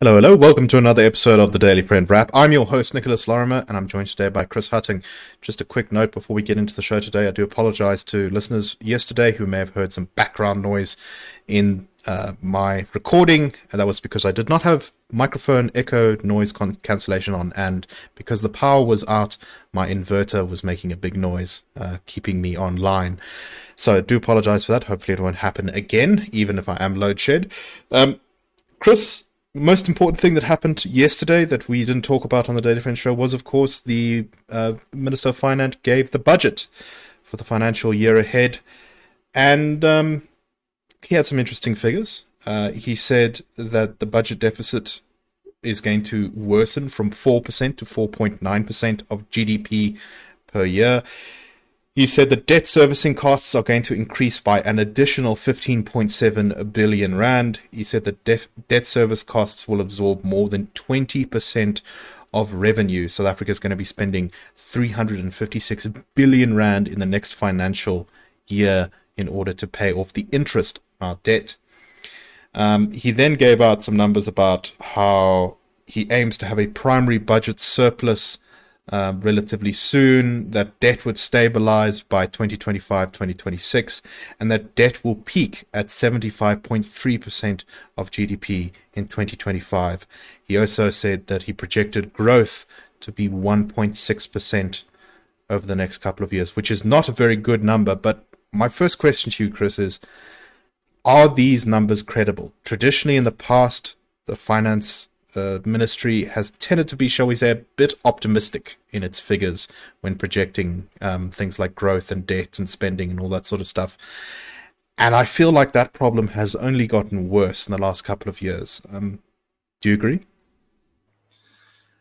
Hello, hello. Welcome to another episode of the Daily Friend Wrap. I'm your host, Nicholas Lorimer, and I'm joined today by Chris Hattingh. Just a quick note before we get into the show today. I do apologize to listeners yesterday who may have heard some background noise in uh, my recording, and that was because I did not have microphone echo noise con- cancellation on, and because the power was out, my inverter was making a big noise, uh, keeping me online. So I do apologize for that. Hopefully, it won't happen again, even if I am load shed. Um, Chris, most important thing that happened yesterday that we didn't talk about on the Daily Friend show was, of course, the uh, Minister of Finance gave the budget for the financial year ahead, and um, he had some interesting figures. Uh, he said that the budget deficit is going to worsen from 4% to 4.9% of GDP per year. He said the debt servicing costs are going to increase by an additional 15.7 billion rand. He said that def- debt service costs will absorb more than 20% of revenue. South Africa is going to be spending 356 billion rand in the next financial year in order to pay off the interest our debt. Um, he then gave out some numbers about how he aims to have a primary budget surplus uh, relatively soon, that debt would stabilize by 2025 2026, and that debt will peak at 75.3% of GDP in 2025. He also said that he projected growth to be 1.6% over the next couple of years, which is not a very good number. But my first question to you, Chris, is are these numbers credible? Traditionally, in the past, the finance the ministry has tended to be, shall we say, a bit optimistic in its figures when projecting um, things like growth and debt and spending and all that sort of stuff. And I feel like that problem has only gotten worse in the last couple of years. Um, do you agree?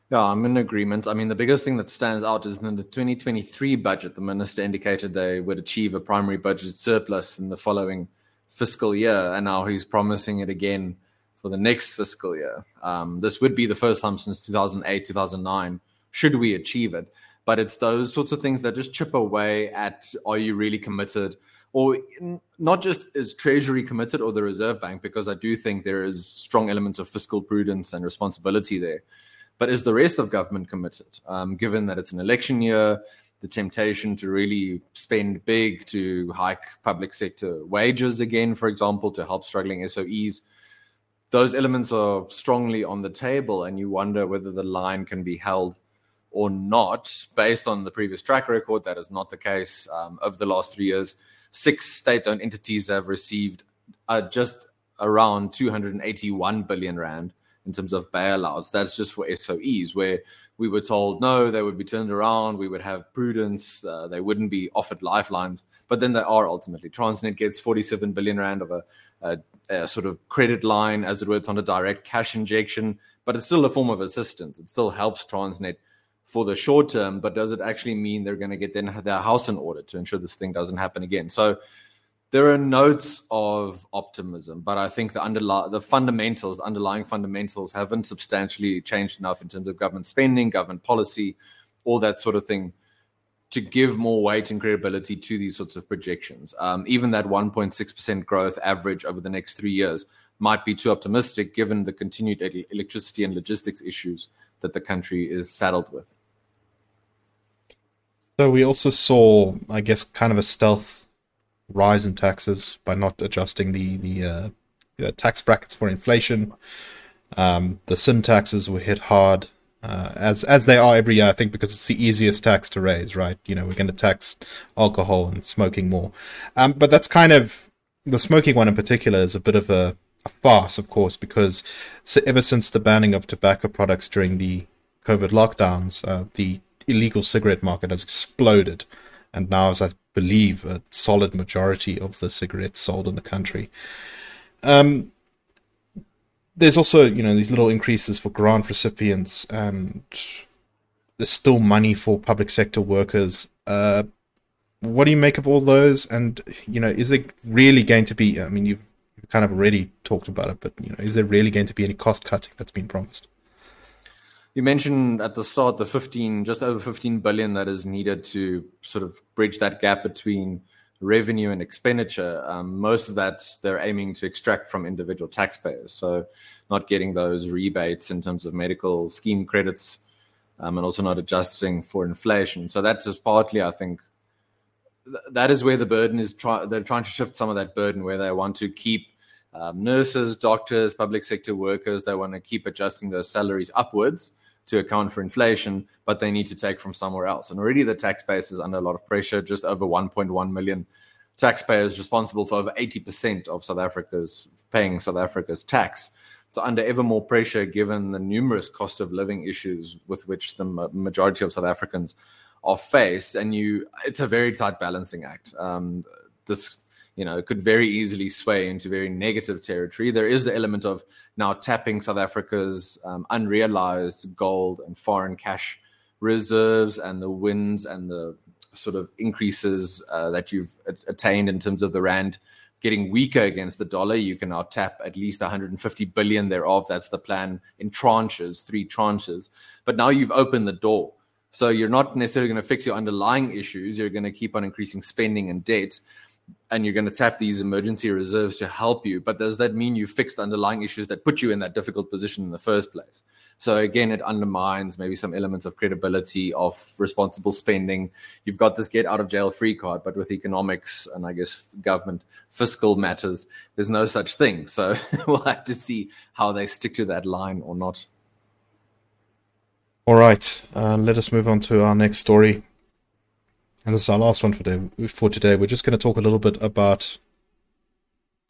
Yeah, I'm in agreement. I mean, the biggest thing that stands out is in the 2023 budget, the minister indicated they would achieve a primary budget surplus in the following fiscal year, and now he's promising it again for the next fiscal year. Um, this would be the first time since 2008, 2009, should we achieve it. But it's those sorts of things that just chip away at are you really committed? Or not just is Treasury committed or the Reserve Bank, because I do think there is strong elements of fiscal prudence and responsibility there. But is the rest of government committed? Um, given that it's an election year, the temptation to really spend big to hike public sector wages again, for example, to help struggling SOEs those elements are strongly on the table, and you wonder whether the line can be held or not based on the previous track record. That is not the case. Um, over the last three years, six state owned entities have received uh, just around 281 billion Rand in terms of bailouts. That's just for SOEs, where we were told no, they would be turned around, we would have prudence, uh, they wouldn't be offered lifelines, but then they are ultimately. Transnet gets 47 billion Rand of a, a a sort of credit line, as it were, it's not a direct cash injection, but it's still a form of assistance. It still helps Transnet for the short term, but does it actually mean they're going to get their house in order to ensure this thing doesn't happen again? So there are notes of optimism, but I think the underlying the fundamentals, underlying fundamentals, haven't substantially changed enough in terms of government spending, government policy, all that sort of thing to give more weight and credibility to these sorts of projections. Um, even that 1.6% growth average over the next three years might be too optimistic given the continued electricity and logistics issues that the country is saddled with. So we also saw, I guess, kind of a stealth rise in taxes by not adjusting the the uh, tax brackets for inflation. Um, the sin taxes were hit hard uh, as as they are every year. I think because it's the easiest tax to raise, right? You know, we're going to tax alcohol and smoking more, um, but that's kind of the smoking one in particular is a bit of a, a farce, of course, because so ever since the banning of tobacco products during the COVID lockdowns, uh, the illegal cigarette market has exploded, and now, as I believe, a solid majority of the cigarettes sold in the country. Um, there's also you know these little increases for grant recipients and there's still money for public sector workers. Uh, what do you make of all those? And you know is it really going to be i mean you've, kind of already talked about it but you know is there really going to be any cost cutting that's been promised you mentioned at the start the 15 just over 15 billion that is needed to sort of bridge that gap between revenue and expenditure, um, most of that they're aiming to extract from individual taxpayers. So, not getting those rebates in terms of medical scheme credits, um, and also not adjusting for inflation. So that is partly, I think, th- that is where the burden is. Try- they're trying to shift some of that burden where they want to keep um, nurses, doctors, public sector workers. They want to keep adjusting those salaries upwards to account for inflation, but they need to take from somewhere else. And already the tax base is under a lot of pressure. Just over 1.1 million taxpayers responsible for over 80% of South Africa's paying South Africa's tax. So under ever more pressure, given the numerous cost of living issues with which the majority of South Africans are faced, and you, it's a very tight balancing act. Um, this you know, it could very easily sway into very negative territory. There is the element of now tapping South Africa's um, unrealized gold and foreign cash reserves and the wins and the sort of increases uh, that you've attained in terms of the rand getting weaker against the dollar. You can now tap at least 150 billion thereof. That's the plan in tranches, three tranches. But now you've opened the door. So you're not necessarily going to fix your underlying issues. You're going to keep on increasing spending and debt and you're going to tap these emergency reserves to help you. But does that mean you fixed underlying issues that put you in that difficult position in the first place? So again, it undermines maybe some elements of credibility of responsible spending. You've got this get out of jail free card, but with economics and I guess government fiscal matters, there's no such thing. So we'll have to see how they stick to that line or not. All right, uh, let us move on to our next story and this is our last one for today. For today, we're just going to talk a little bit about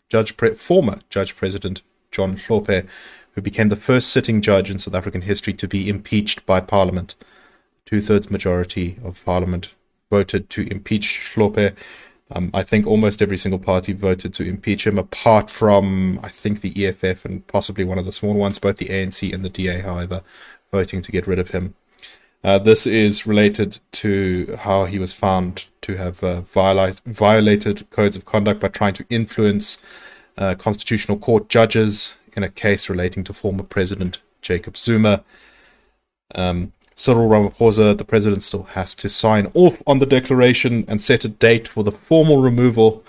Judge Pre- former Judge President John Hlophe, who became the first sitting judge in South African history to be impeached by Parliament. Two thirds majority of Parliament voted to impeach Hlophe. Um, I think almost every single party voted to impeach him, apart from I think the EFF and possibly one of the small ones, both the ANC and the DA, however, voting to get rid of him. Uh, this is related to how he was found to have uh, violate, violated codes of conduct by trying to influence uh, constitutional court judges in a case relating to former President Jacob Zuma. Um, Cyril Ramaphosa, the president, still has to sign off on the declaration and set a date for the formal removal.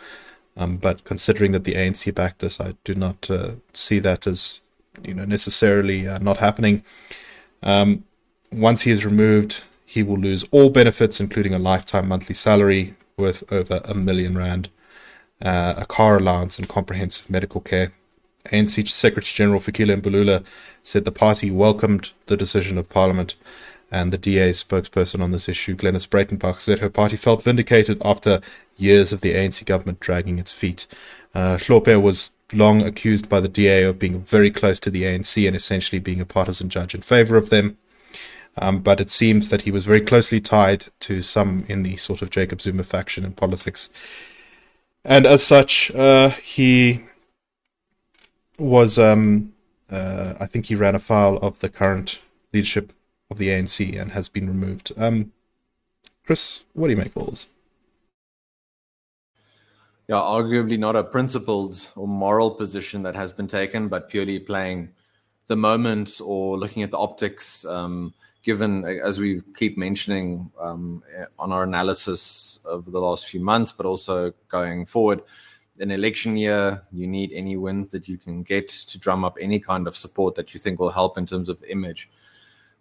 Um, but considering that the ANC backed this, I do not uh, see that as you know necessarily uh, not happening. Um, once he is removed, he will lose all benefits, including a lifetime monthly salary worth over a million rand, uh, a car allowance, and comprehensive medical care. ANC Secretary General Fikile Mbalula said the party welcomed the decision of Parliament, and the DA spokesperson on this issue, Glenys Breytenbach, said her party felt vindicated after years of the ANC government dragging its feet. Uh, was long accused by the DA of being very close to the ANC and essentially being a partisan judge in favor of them. Um, but it seems that he was very closely tied to some in the sort of Jacob Zuma faction in politics. And as such, uh, he was, um, uh, I think he ran afoul of the current leadership of the ANC and has been removed. Um, Chris, what do you make of all this? Yeah, arguably not a principled or moral position that has been taken, but purely playing the moment or looking at the optics. Um, given, as we keep mentioning um, on our analysis over the last few months, but also going forward, an election year, you need any wins that you can get to drum up any kind of support that you think will help in terms of the image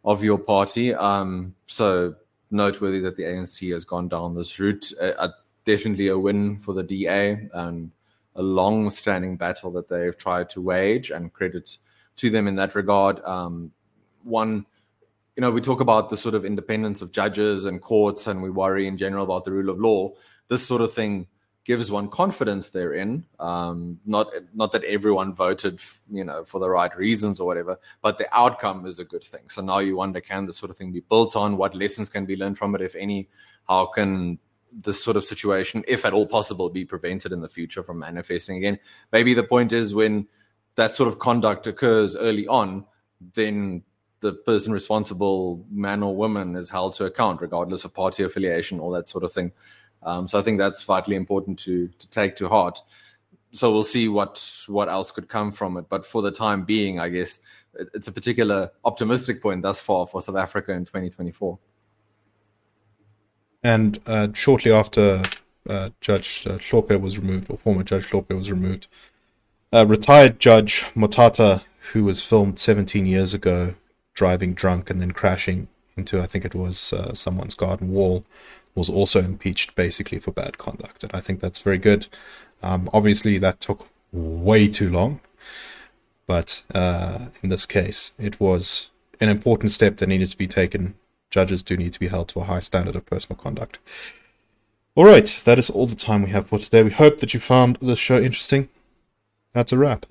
of your party. Um, so noteworthy that the ANC has gone down this route. Uh, uh, definitely a win for the DA and a long-standing battle that they've tried to wage, and credit to them in that regard. Um, one you know, we talk about the sort of independence of judges and courts, and we worry in general about the rule of law. This sort of thing gives one confidence therein. Um, not not that everyone voted, you know, for the right reasons or whatever, but the outcome is a good thing. So now you wonder, can this sort of thing be built on? What lessons can be learned from it, if any? How can this sort of situation, if at all possible, be prevented in the future from manifesting again? Maybe the point is when that sort of conduct occurs early on, then the person responsible, man or woman, is held to account, regardless of party affiliation, all that sort of thing. Um, so I think that's vitally important to to take to heart. So we'll see what what else could come from it. But for the time being, I guess it's a particular optimistic point thus far for South Africa in 2024. And uh, shortly after uh, Judge uh, Hlophe was removed, or former Judge Hlophe was removed. Uh, retired Judge Motata, who was filmed 17 years ago driving drunk and then crashing into, I think it was uh, someone's garden wall, was also impeached basically for bad conduct. And I think that's very good. Um, obviously, that took way too long. But uh, in this case, it was an important step that needed to be taken. Judges do need to be held to a high standard of personal conduct. All right, that is all the time we have for today. We hope that you found this show interesting. That's a wrap.